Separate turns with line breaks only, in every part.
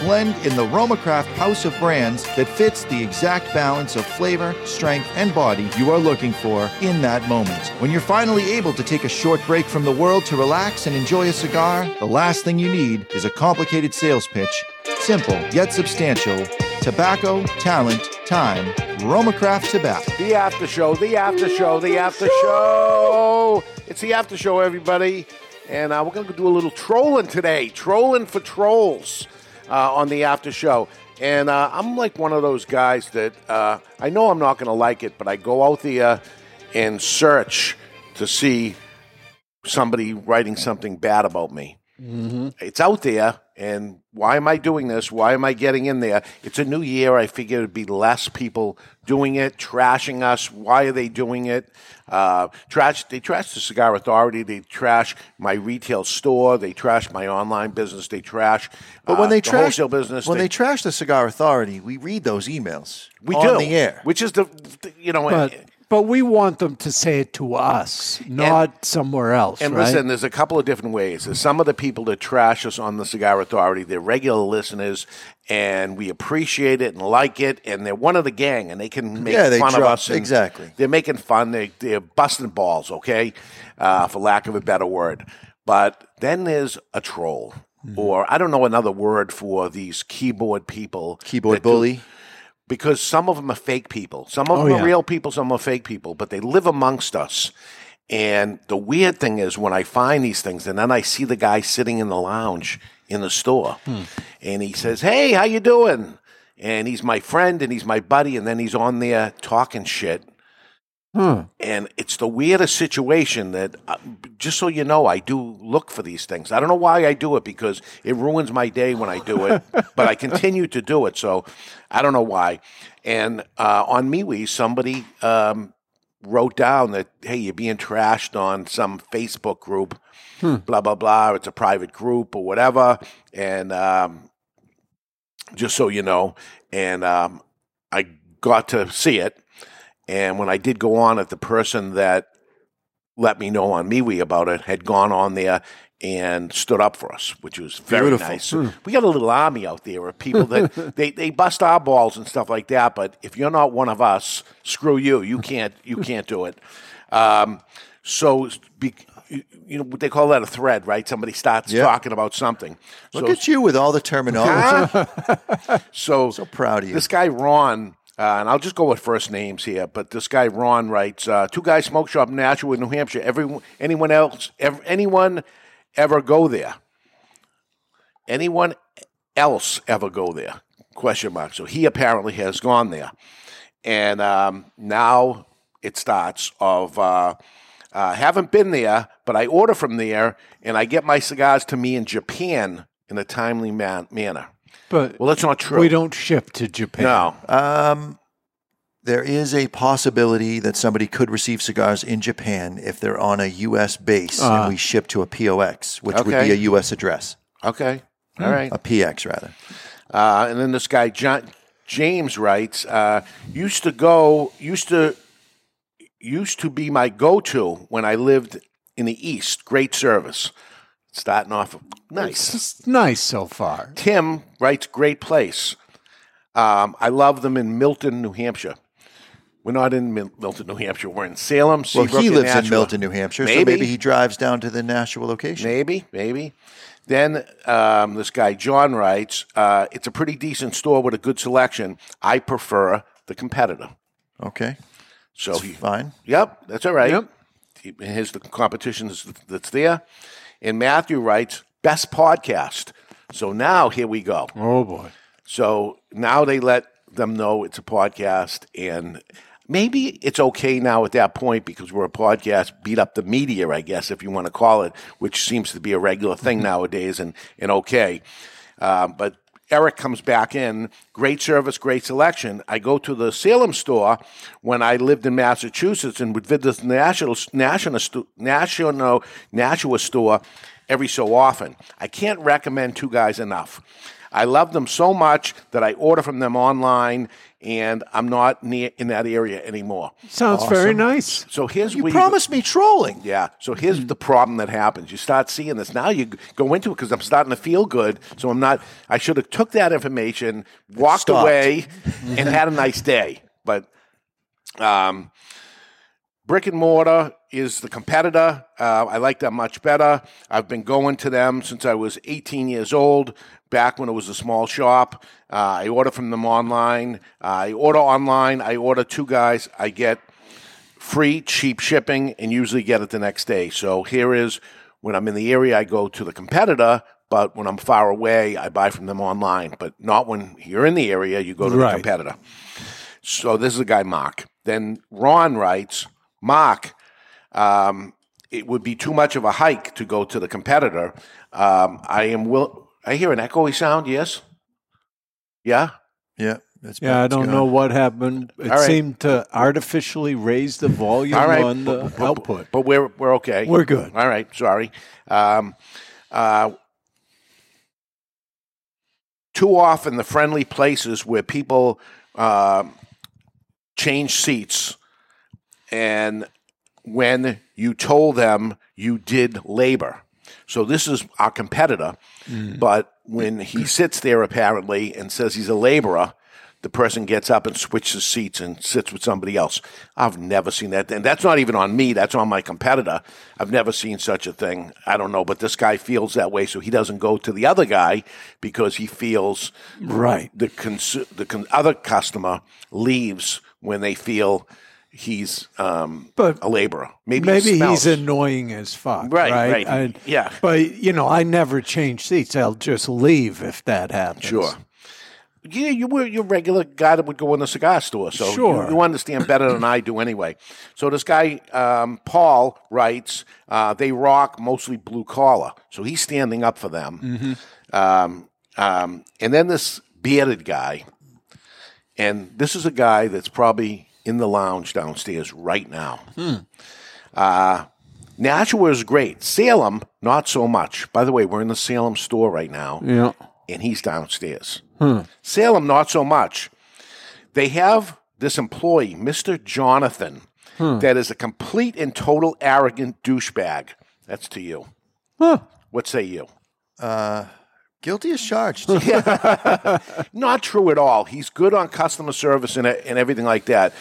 blend in the Romacraft house of brands that fits the exact balance of flavor, strength, and body you are looking for in that moment. When you're finally able to take a short break from the world to relax and enjoy a cigar, the last thing you need is a complicated sales pitch. Simple yet substantial. Tobacco, talent, time. Romacraft Tobacco.
The after show, the after show, the after show. It's the after show, everybody. And uh, we're going to do a little trolling today. Trolling for trolls uh, on the after show. And uh, I'm like one of those guys that uh, I know I'm not going to like it, but I go out there and search to see somebody writing something bad about me. It's out there, and why am I doing this? Why am I getting in there? It's a new year. I figured it'd be less people doing it, trashing us. Why are they doing it? Uh, trash. They trash the Cigar Authority. They trash my retail store. They trash my online business. They trash.
But when
uh,
they
the
trash
wholesale business,
when they, trash the Cigar Authority, we read those emails
we
on
do
the air.
which is the, the- you know.
But but we want them to say it to us, not somewhere else.
And
right?
listen, there's a couple of different ways. There's some of the people that trash us on the Cigar Authority, they're regular listeners, and we appreciate it and like it, and they're one of the gang, and they can make
Yeah, they
fun of us.
exactly.
They're making fun. They, they're busting balls, okay, uh, for lack of a better word. But then there's a troll,
Mm-hmm.
or I don't know another word for these keyboard people.
Keyboard
that do-
bully.
Because some of them are fake people. Some of
Oh,
them
yeah.
are real people, some are fake people, but they live amongst us. And the weird thing is when I find these things, and then I see the guy sitting in the lounge in the store,
Hmm.
and he says, "Hey, how you doing?" And he's my friend, and he's my buddy, and then he's on there talking shit.
Huh.
And it's the weirdest situation that, uh, just so you know, I do look for these things. I don't know why I do it because it ruins my day when I do it, but I continue to do it. So I don't know why. And uh, on MeWe, somebody um, wrote down that, hey, you're being trashed on some Facebook group, blah, blah, blah. It's a private group or whatever. And um, just so you know, and um, I got to see it. And when I did go on it, the person that let me know on MeWe about it had gone on there and stood up for us, which was very
Beautiful.
nice. We got a little army out there of people that they, they bust our balls and stuff like that. But if you're not one of us, screw you. You can't you can't do it. Um, so be, you know what they call that a thread, right? Somebody starts
Yeah.
talking about something.
Look
so,
at you with all the terminology.
so,
so proud of you.
This guy Ron, uh, and I'll just go with first names here, but this guy Ron writes, uh, two guys smoke shop in Nashua, New Hampshire. Everyone, anyone else, ever, anyone ever go there? Anyone else ever go there? Question mark. So he apparently has gone there, and um, now it starts of. Uh, uh, haven't been there, but I order from there, and I get my cigars to me in Japan in a timely man- manner.
But
Well, that's not true.
we don't ship to Japan.
No,
Um, there is a possibility that somebody could receive cigars in Japan if they're on a U.S. base
Ah.
and we ship to a POX, which would be a U.S. address,
Okay. All right.
a PX rather.
Uh, and then this guy John James writes, uh, used to go, used to, used to be my go-to when I lived in the East. Great service. Starting off nice.
It's nice so far.
Tim writes, great place. Um, I love them in Milton, New Hampshire. We're not in Mil- Milton, New Hampshire. We're in Salem.
Well,
Seabrook,
he lives in Milton, New Hampshire, so
Maybe.
maybe he drives down to the Nashua location.
Maybe, maybe. Then um, this guy John writes, uh, "It's a pretty decent store with a good selection. I prefer the competitor."
Okay,
So, he,
fine.
yep, that's all right.
Yep.
He- His the competition is that's there. And Matthew writes, "Best podcast." So now here we go.
Oh boy.
So now they let them know it's a podcast, and maybe it's okay now at that point because we're a podcast, beat up the media, I guess, if you want to call it, which seems to be a regular thing
Mm-hmm.
nowadays and, and okay. Uh, but Eric comes back in, great service, great selection. I go to the Salem store when I lived in Massachusetts and would visit the National, National, National, Nashua store every so often. I can't recommend two guys enough. I love them so much that I order from them online, and I'm not near in that area anymore.
Sounds very nice.
So here's
You promised me trolling.
yeah. So here's the problem that happens. You start seeing this. Now you go into it because I'm starting to feel good. So I'm not. I should have took that information, walked
Stopped.
away, and had a nice day. But um, brick and mortar is the competitor. Uh, I like that much better. I've been going to them since I was 18 years old. Back when it was a small shop, uh, I order from them online. I order online. I order two guys. I get free, cheap shipping, and usually get it the next day. So here is when I'm in the area, I go to the competitor, but when I'm far away, I buy from them online. But not when you're in the area, you go to
Right.
the competitor. So this is a guy, Mark. Then Ron writes, Mark, um, it would be too much of a hike to go to the competitor. Um, I am will. I hear an echoey sound. Yes. Yeah.
Yeah. That's
Yeah, I don't
good.
know what happened. It
All right.
seemed to artificially raise the volume
All right.
on the
But- but-
output.
But we're we're okay.
We're good.
All right. Sorry. Um, uh, too often, the friendly places where people um change seats, and when you told them you did labor. So this is our competitor, mm. but when he sits there apparently and says he's a laborer, the person gets up and switches seats and sits with somebody else. I've never seen that. And that's not even on me, that's on my competitor. I've never seen such a thing. I don't know, but this guy feels that way, so he doesn't go to the other guy because he feels
Right.
the, cons- the con- other customer leaves when they feel he's um,
But
a laborer. Maybe,
Maybe
he
he's annoying as fuck.
Right,
Right.
right.
I-
Yeah.
But, you know, I never change seats. I'll just leave if that happens.
Sure. Yeah, you were your regular guy that would go in the cigar store, so you-
Sure.
you, understand better than I do anyway. So this guy um, Paul writes, uh, they rock mostly blue collar, so he's standing up for them. Um, um, and then this bearded guy, and this is a guy that's probably in the lounge downstairs right now. Uh, Nashua is great. Salem, not so much. By the way, we're in the Salem store right now
Yeah.
and he's downstairs. Salem, not so much. They have this employee, Mr. Jonathan, that is a complete and total arrogant douchebag. That's to you.
Huh.
What say you?
Guilty as charged.
Not true at all. He's good on customer service and, and everything like that.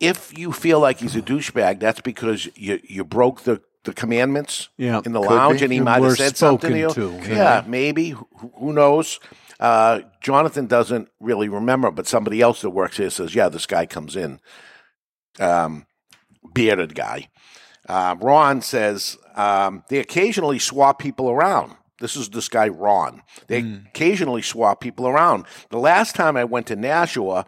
If you feel like he's a douchebag, that's because you, you broke the, the commandments
Yeah,
in the lounge
be.
and he might have said something to you.
to,
yeah, maybe. Who, who knows? Uh, Jonathan doesn't really remember, but somebody else that works here says, yeah, this guy comes in. Um, bearded guy. Uh, Ron says um, they occasionally swap people around. This is this guy, Ron. They occasionally swap people around. The last time I went to Nashua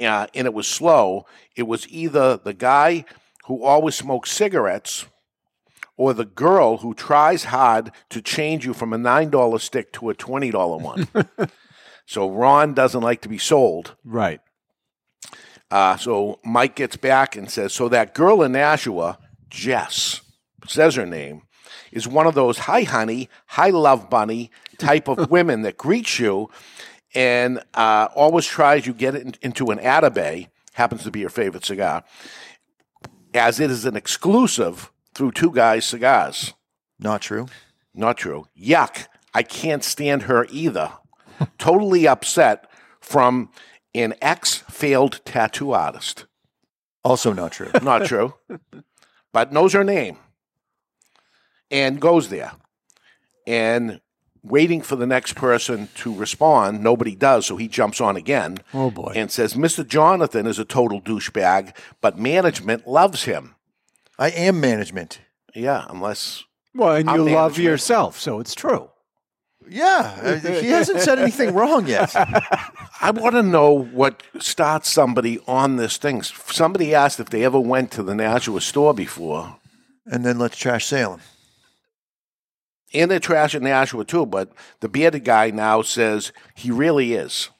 uh, and it was slow, it was either the guy who always smokes cigarettes or the girl who tries hard to change you from a $9 stick to a $20 one. so Ron doesn't like to be sold.
Right.
Uh, so Mike gets back and says, So that girl in Nashua, Jess, says her name, is one of those hi, honey, hi, love bunny type of women that greets you and uh, always tries you get it in- into an Atabey, happens to be your favorite cigar, as it is an exclusive through Two Guys Cigars.
Not true.
Not true. Yuck. I can't stand her either. totally upset from an ex failed tattoo artist.
Also not true.
Not true. but knows her name and goes there. And waiting for the next person to respond, nobody does, so he jumps on again
Oh, boy.
and says, Mr. Jonathan is a total douchebag, but management loves him.
I am management.
Yeah, unless
Well, and
I'm
you love yourself, so it's true.
Yeah, uh, he hasn't said anything wrong yet.
I want to know what starts somebody on this thing. Somebody asked if they ever went to the Nashua store before.
And then let's trash Salem.
And they're trashing Nashua too, but the bearded guy now says he really is.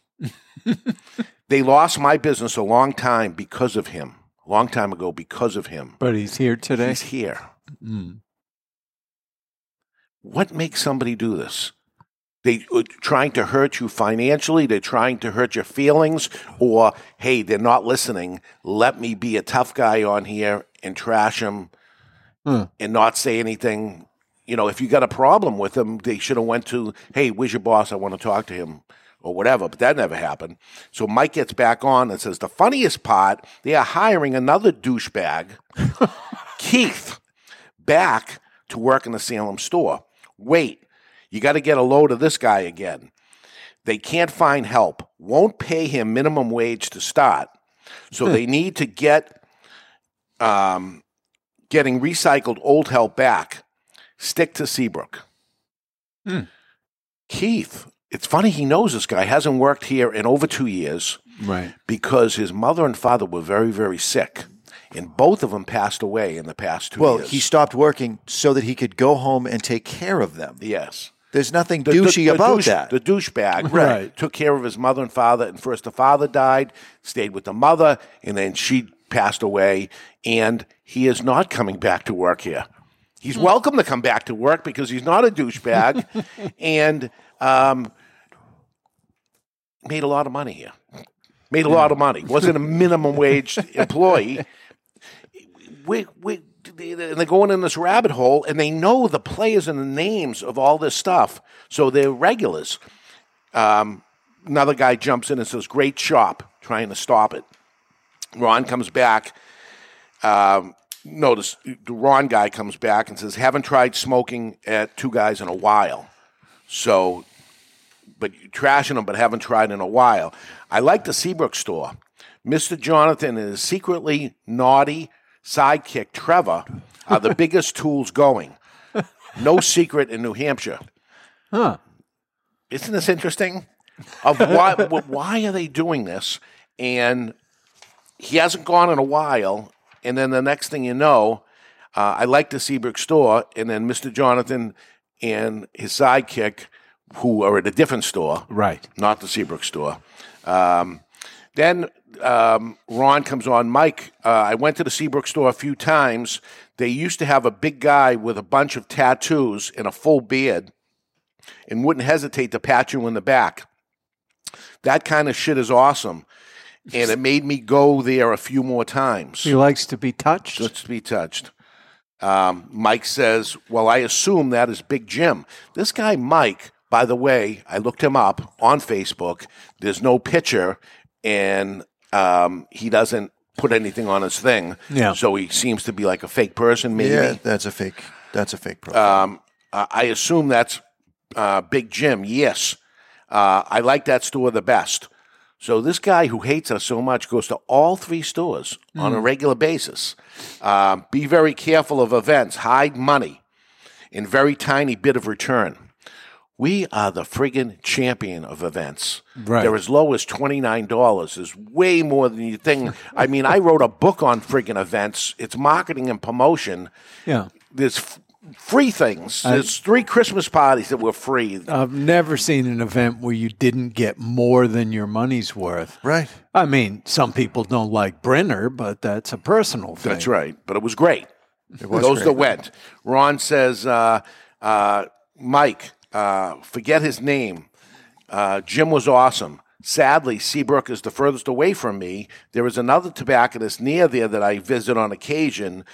they lost my business a long time because of him. A long time ago because of him.
But he's here today.
He's here. Mm-hmm. What makes somebody do this? They are trying to hurt you financially. They're trying to hurt your feelings, or hey, they're not listening. Let me be a tough guy on here and trash them, and not say anything. You know, if you got a problem with them, they should have went to, hey, where's your boss? I want to talk to him, or whatever. But that never happened. So Mike gets back on and says the funniest part: they are hiring another douchebag, Keith, back to work in the Salem store. Wait, you got to get a load of this guy again. They can't find help, won't pay him minimum wage to start. So they need to get um, getting recycled old help back. Stick to Seabrook. Hmm. Keith, it's funny he knows this guy, hasn't worked here in over two years
Right.
because his mother and father were very, very sick. And both of them passed away in the past two
Well,
years.
he stopped working so that he could go home and take care of them.
yes.
There's nothing
The- the-
douchey
the
about
douche-
that.
The douchebag
Right.
took care of his mother and father, and first the father died, stayed with the mother, and then she passed away, and he is not coming back to work here. He's welcome to come back to work because he's not a douchebag, and um, made a lot of money here. Made a lot of money. Wasn't a minimum wage employee. We, we, they- they're going in this rabbit hole, and they know the players and the names of all this stuff, so they're regulars. Um, another guy jumps in and says, "Great shop," trying to stop it. Ron comes back. Um, notice the Ron guy comes back and says, "Haven't tried smoking at two guys in a while." So, but trashing them, but haven't tried in a while. I like the Seabrook store. Mister Jonathan and his secretly naughty sidekick Trevor are the biggest tools going. No secret in New Hampshire.
Huh.
Isn't this interesting? Of why why are they doing this? And he hasn't gone in a while, and then the next thing you know, uh, I like the Seabrook store, and then Mr. Jonathan and his sidekick, who are at a different store,
Right.
not the Seabrook store. Um, then um, Ron comes on. Mike, uh, I went to the Seabrook store a few times. They used to have a big guy with a bunch of tattoos and a full beard and wouldn't hesitate to pat you in the back. That kind of shit is awesome. And it made me go there a few more times.
He likes to be touched.
Let's be touched. Um, Mike says, Well, I assume that is Big Jim. This guy, Mike, by the way, I looked him up on Facebook. There's no picture, and um, he doesn't put anything on his thing.
Yeah.
So he seems to be like a fake person, maybe.
Yeah, that's a fake. That's a fake profile.
Um, I assume that's uh, Big Jim. Yes. Uh, I like that store the best. So this guy who hates us so much goes to all three stores on a regular basis. Um, be very careful of events. Hide money in very tiny bit of return. We are the friggin' champion of events.
Right.
They're as low as $29. Is way more than you think. I mean, I wrote a book on friggin' events. It's marketing and promotion
yeah.
there's free things. There's three Christmas parties that were free.
I've never seen an event where you didn't get more than your money's worth.
right.
I mean, some people don't like Brenner, but that's a personal thing.
That's right, but it was great.
It was
Those
great.
that went. Ron says, uh, uh, Mike, uh, forget his name. Uh, Jim was awesome. Sadly, Seabrook is the furthest away from me. There is another tobacconist near there that I visit on occasion,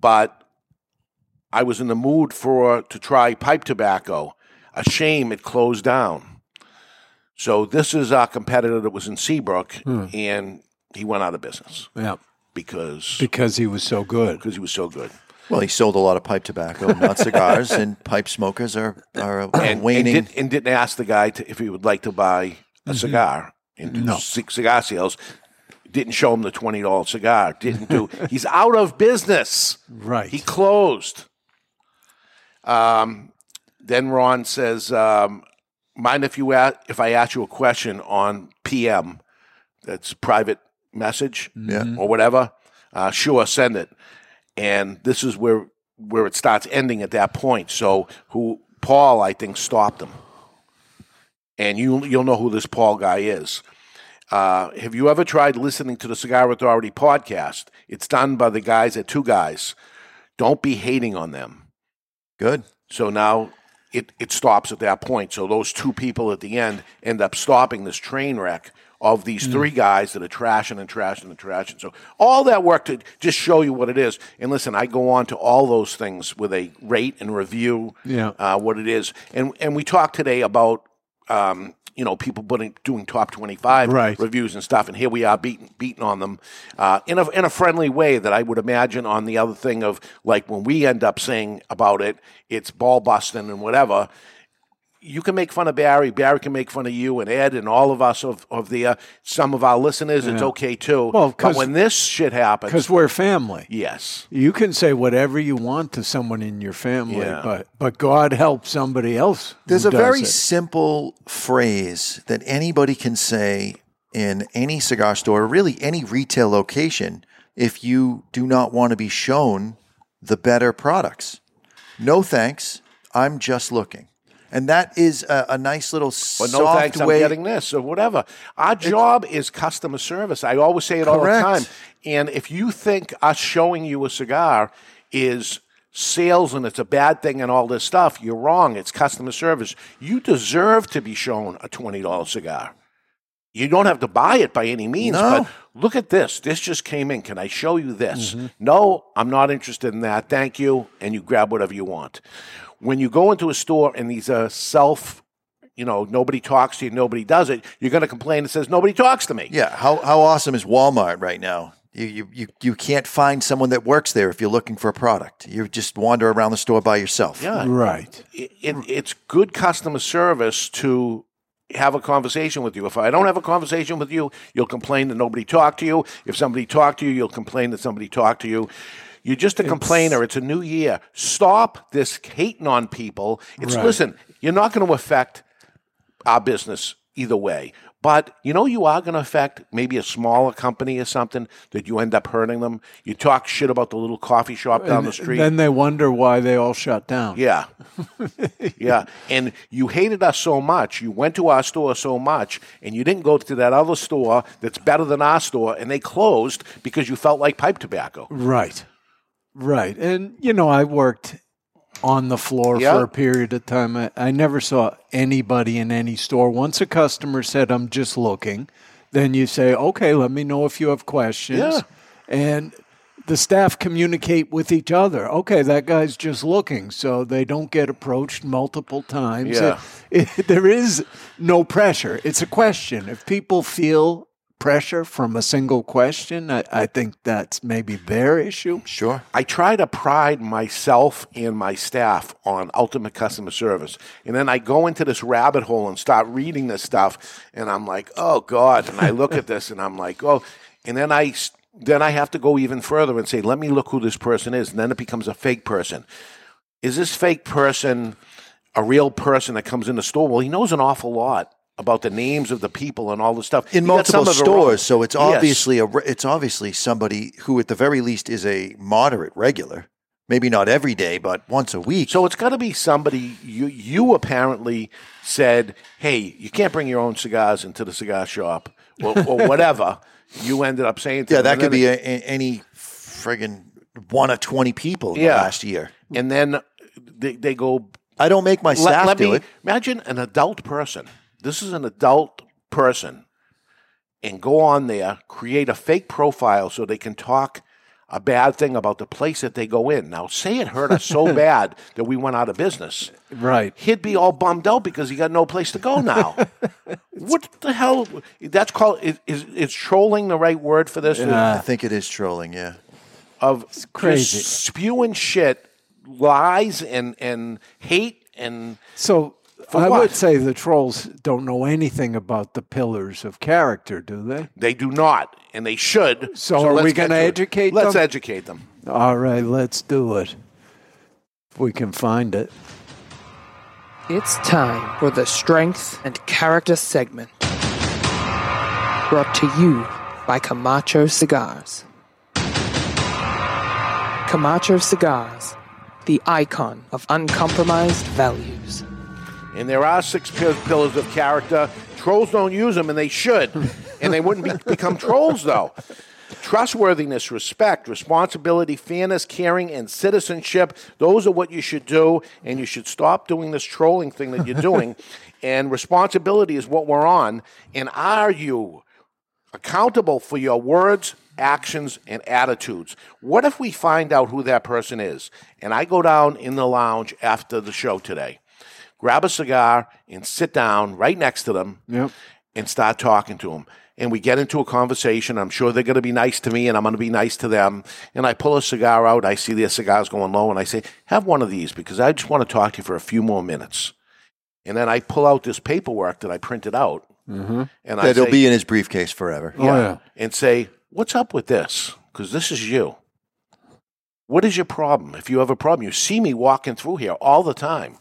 but I was in the mood for uh, to try pipe tobacco. A shame it closed down. So this is our competitor that was in Seabrook, hmm. and he went out of business
Yeah.
because
Because he was so good.
because he was so good.
Well, he sold a lot of pipe tobacco, not cigars, and pipe smokers are are
and, and,
waning.
did, and didn't ask the guy to, if he would like to buy a mm-hmm. cigar and do
No.
c- cigar sales. Didn't show him the twenty dollar cigar. Didn't do. he's out of business.
Right.
He closed. Um, then Ron says, um, mind if you a- if I ask you a question on PM? That's private message,
Yeah.
or whatever. Uh, sure, send it. And this is where where it starts ending at that point. So who Paul, I think, stopped him, and you you'll know who this Paul guy is. Uh, have you ever tried listening to the Cigar Authority podcast? It's done by the guys at Two Guys. Don't be hating on them.
Good.
So now it, it stops at that point. So those two people at the end end up stopping this train wreck of these three guys that are trashing and trashing and trashing. So all that work to just show you what it is. And listen, I go on to all those things with a rate and review
Yeah.
uh, what it is. And and we talked today about um, you know people putting doing top twenty five
Right.
reviews and stuff, and here we are beating beating on them uh, in a in a friendly way that I would imagine on the other thing of like when we end up saying about it, it's ball busting and whatever. You can make fun of Barry. Barry can make fun of you and Ed and all of us of of the uh, some of our listeners. It's okay too.
Well,
but
'cause-
when this shit happens,
Because we're family.
yes,
You can say whatever you want to someone in your family,
Yeah.
but but God help somebody else. who
There's a
does
very
it.
simple phrase that anybody can say in any cigar store, really any retail location, if you do not want to be shown the better products. No thanks. I'm just looking. And that is a, a nice little
But
soft
no thanks, I'm getting this or whatever. Our job is customer service. I always say it all the time. And if you think us showing you a cigar is sales and it's a bad thing and all this stuff, you're wrong. It's customer service. You deserve to be shown a $20 cigar. You don't have to buy it by any means,
No.
but look at this. This just came in. Can I show you this? Mm-hmm. No, I'm not interested in that. Thank you. And you grab whatever you want. When you go into a store and these are self, you know, nobody talks to you, nobody does it, you're going to complain and says, nobody talks to me.
Yeah, how how awesome is Walmart right now? You, you you you can't find someone that works there if you're looking for a product. You just wander around the store by yourself.
Yeah.
right.
It, it, it's good customer service to have a conversation with you. If I don't have a conversation with you, you'll complain that nobody talked to you. If somebody talked to you, you'll complain that somebody talked to you. You're just a complainer. It's a new year. Stop this hating on people. It's
Right.
listen. You're not going to affect our business either way. But you know, you are going to affect maybe a smaller company or something that you end up hurting them. You talk shit about the little coffee shop down the street.
Then they wonder why they all shut down.
Yeah. yeah. And you hated us so much, you went to our store so much, and you didn't go to that other store that's better than our store, and they closed because you felt like pipe tobacco.
Right. Right. And, you know, I worked on the floor
Yeah.
for a period of time. I, I never saw anybody in any store. Once a customer said, I'm just looking, then you say, okay, let me know if you have questions.
Yeah.
And the staff communicate with each other. Okay, that guy's just looking, so they don't get approached multiple times.
Yeah.
It- it- there is no pressure. It's a question. If people feel pressure from a single question, I, I think that's maybe their issue.
Sure.
I try to pride myself and my staff on ultimate customer service. And then I go into this rabbit hole and start reading this stuff, and I'm like, oh, God. And I look at this and I'm like, oh. And then I, s- then I have to go even further and say, let me look who this person is. And then it becomes a fake person. Is this fake person a real person that comes in the store? Well, he knows an awful lot about the names of the people and all this stuff
in
some
multiple
it
stores. So it's
Yes.
obviously a re- it's obviously somebody who, at the very least, is a moderate regular. Maybe not every day, but once a week.
So it's got to be somebody you you apparently said, "Hey, you can't bring your own cigars into the cigar shop or, or whatever." you ended up saying, to them.
yeah,
that
could be a, a, any friggin' one of twenty people
Yeah.
last year.
and then they, they go.
I don't make my
Let,
staff
let
do
me
it.
imagine an adult person. This is an adult person, and go on there, create a fake profile so they can talk a bad thing about the place that they go in. Now, say it hurt us so bad that we went out of business.
Right.
he'd be all bummed out because he got no place to go now. what the hell? That's called is, is is trolling the right word for this?
I think it is trolling. Yeah.
Of
crazy.
spewing shit, lies and and hate and
So
For
I
what?
would say the trolls don't know anything about the pillars of character, do they?
they do not, and they should.
So are we gonna
to it.
educate
Let's educate them.
All right, let's do it. If we can find it.
It's time for the Strength and Character segment. Brought to you by Camacho Cigars. Camacho Cigars, the icon of uncompromised values.
And there are six pillars of character. Trolls don't use them, and they should. and they wouldn't be, become trolls, though. Trustworthiness, respect, responsibility, fairness, caring, and citizenship. Those are what you should do, and you should stop doing this trolling thing that you're doing. and responsibility is what we're on. And are you accountable for your words, actions, and attitudes. What if we find out who that person is? And I go down in the lounge after the show today, grab a cigar, and sit down right next to them
Yep.
and start talking to them. And we get into a conversation. I'm sure they're going to be nice to me, and I'm going to be nice to them. And I pull a cigar out. I see their cigars going low, and I say, Have one of these because I just want to talk to you for a few more minutes. And then I pull out this paperwork that I printed out. Mm-hmm. And I
That'll
say,
be in his briefcase forever.
Oh, yeah.
and say, What's up with this? Because this is you. What is your problem? If you have a problem, you see me walking through here all the time.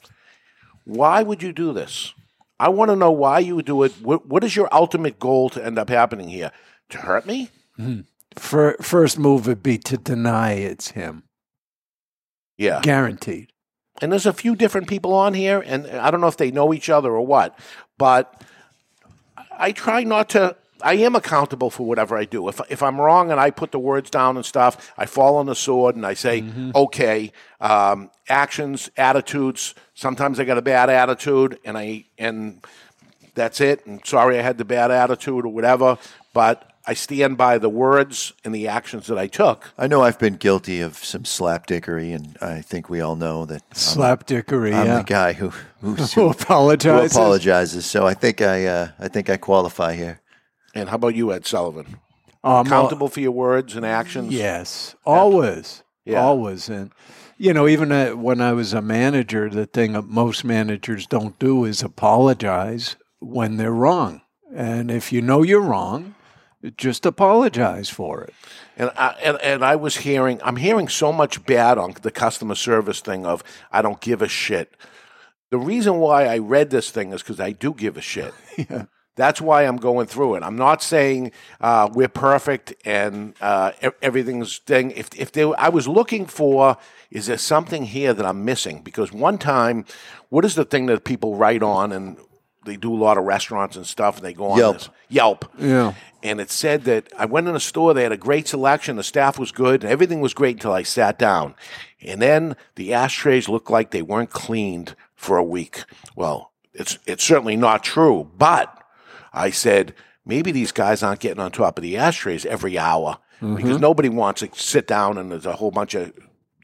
Why would you do this? I want to know why you would do it. What, what is your ultimate goal to end up happening here? To hurt me?
Mm-hmm. For first move would be to deny it's him.
Yeah.
Guaranteed.
And there's a few different people on here, and I don't know if they know each other or what, but I try not to. I am accountable for whatever I do. If if I'm wrong and I put the words down and stuff, I fall on the sword and I say, okay, um, actions, attitudes. Sometimes I got a bad attitude, and I and that's it. And sorry, I had the bad attitude or whatever, but I stand by the words and the actions that I took.
I know I've been guilty of some slapdickery, and I think we all know that I'm, I'm
yeah.
the guy who who's,
Who
who
apologizes.
apologizes. So I think I uh, I think I qualify here.
And how about you, Ed Sullivan?
Um,
Accountable for your words and actions.
Yes, always,
Yeah.
always, and you know, even uh, when I was a manager, the thing that most managers don't do is apologize when they're wrong. And if you know you're wrong, just apologize for it.
And I, and and I was hearing, I'm hearing so much bad on the customer service thing of I don't give a shit. The reason why I read this thing is because I do give a shit. That's why I'm going through it. I'm not saying uh, we're perfect and uh, everything's thing. If if there, I was looking for, is there something here that I'm missing? Because one time, what is the thing that people write on and they do a lot of restaurants and stuff and they go on
Yelp.
this Yelp.
Yeah.
And it said that I went in a store, they had a great selection, the staff was good, and everything was great until I sat down. And then the ashtrays looked like they weren't cleaned for a week. Well, it's it's certainly not true, but I said, maybe these guys aren't getting on top of the ashtrays every hour mm-hmm. because nobody wants to sit down and there's a whole bunch of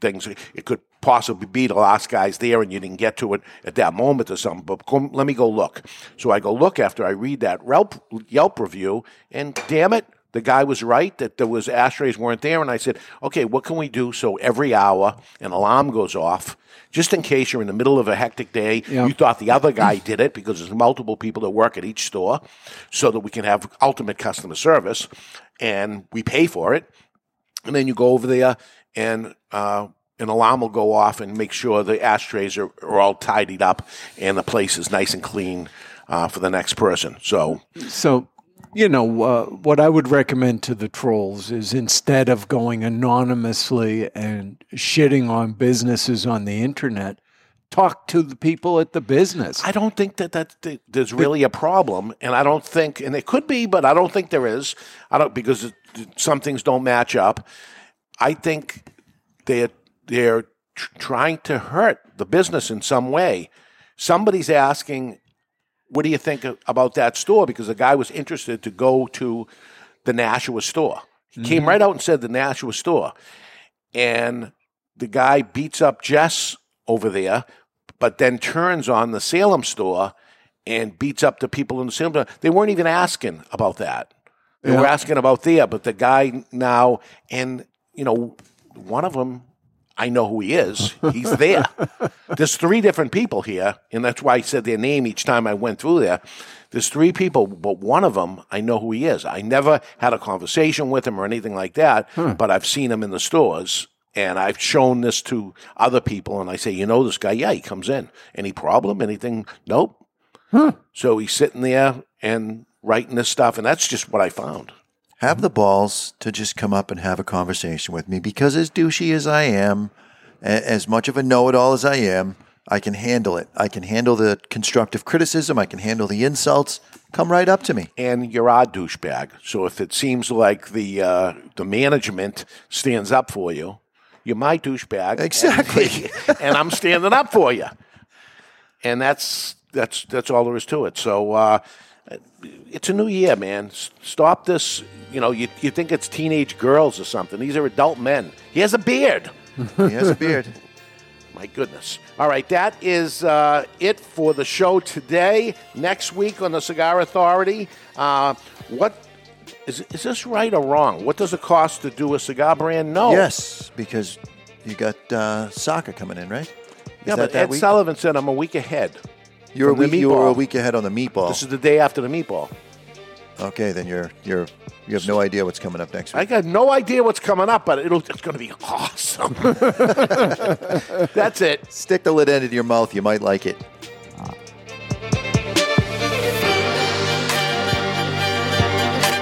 things. It could possibly be the last guy's there and you didn't get to it at that moment or something. But go, let me go look. So I go look after I read that Yelp, Yelp review, and damn it, the guy was right that there was ashtrays weren't there. And I said, okay, what can we do so every hour an alarm goes off? Just in case you're in the middle of a hectic day,
Yeah.
you thought the other guy did it because there's multiple people that work at each store, so that we can have ultimate customer service, and we pay for it and then you go over there and uh, an alarm will go off and make sure the ashtrays are, are all tidied up and the place is nice and clean uh, for the next person. So
So, you know, uh, what I would recommend to the trolls is instead of going anonymously and shitting on businesses on the internet, talk to the people at the business.
I don't think that, that that there's really a problem, and I don't think, and it could be, but I don't think there is. I don't because it, some things don't match up. I think they're they're tr- trying to hurt the business in some way. Somebody's asking, "What do you think about that store?" Because the guy was interested to go to the Nashua store. He came mm-hmm. right out and said the Nashua store, and the guy beats up Jess over there, but then turns on the Salem store and beats up the people in the Salem store. They weren't even asking about that. They were asking about there, but the guy now, and you know, one of them, I know who he is. He's there. There's three different people here, and that's why I said their name each time I went through there. There's three people, but one of them, I know who he is. I never had a conversation with him or anything like that, hmm. but I've seen him in the stores And I've shown this to other people, and I say, you know, this guy, yeah, he comes in. Any problem? Anything? Nope. Hmm. So he's sitting there and writing this stuff, and that's just what I found.
Have the balls to just come up and have a conversation with me because as douchey as I am, a- as much of a know-it-all as I am, I can handle it. I can handle the constructive criticism. I can handle the insults. Come right up to me.
and you're our douchebag. So if it seems like the uh, the management stands up for you, you're my douchebag.
Exactly.
And, and I'm standing up for you. And that's that's that's all there is to it. So uh, it's a new year, man. Stop this. You know, you, you think it's teenage girls or something. These are adult men. He has a beard.
He has a beard.
My goodness. All right, that is uh, it for the show today. Next week on the Cigar Authority, uh, what is is this right or wrong? What does it cost to do a cigar brand? No.
Yes, because you got uh, soccer coming in, right? Is
Yeah,
that
but
that
Ed
week?
Sullivan said I'm a week ahead.
You're a week. You were a week ahead on the meatball.
This is the day after the meatball.
okay, then you're you're you have no idea what's coming up next
I got no idea what's coming up, but it'll, it's going to be awesome. That's it.
Stick the lid end into your mouth. You might like it.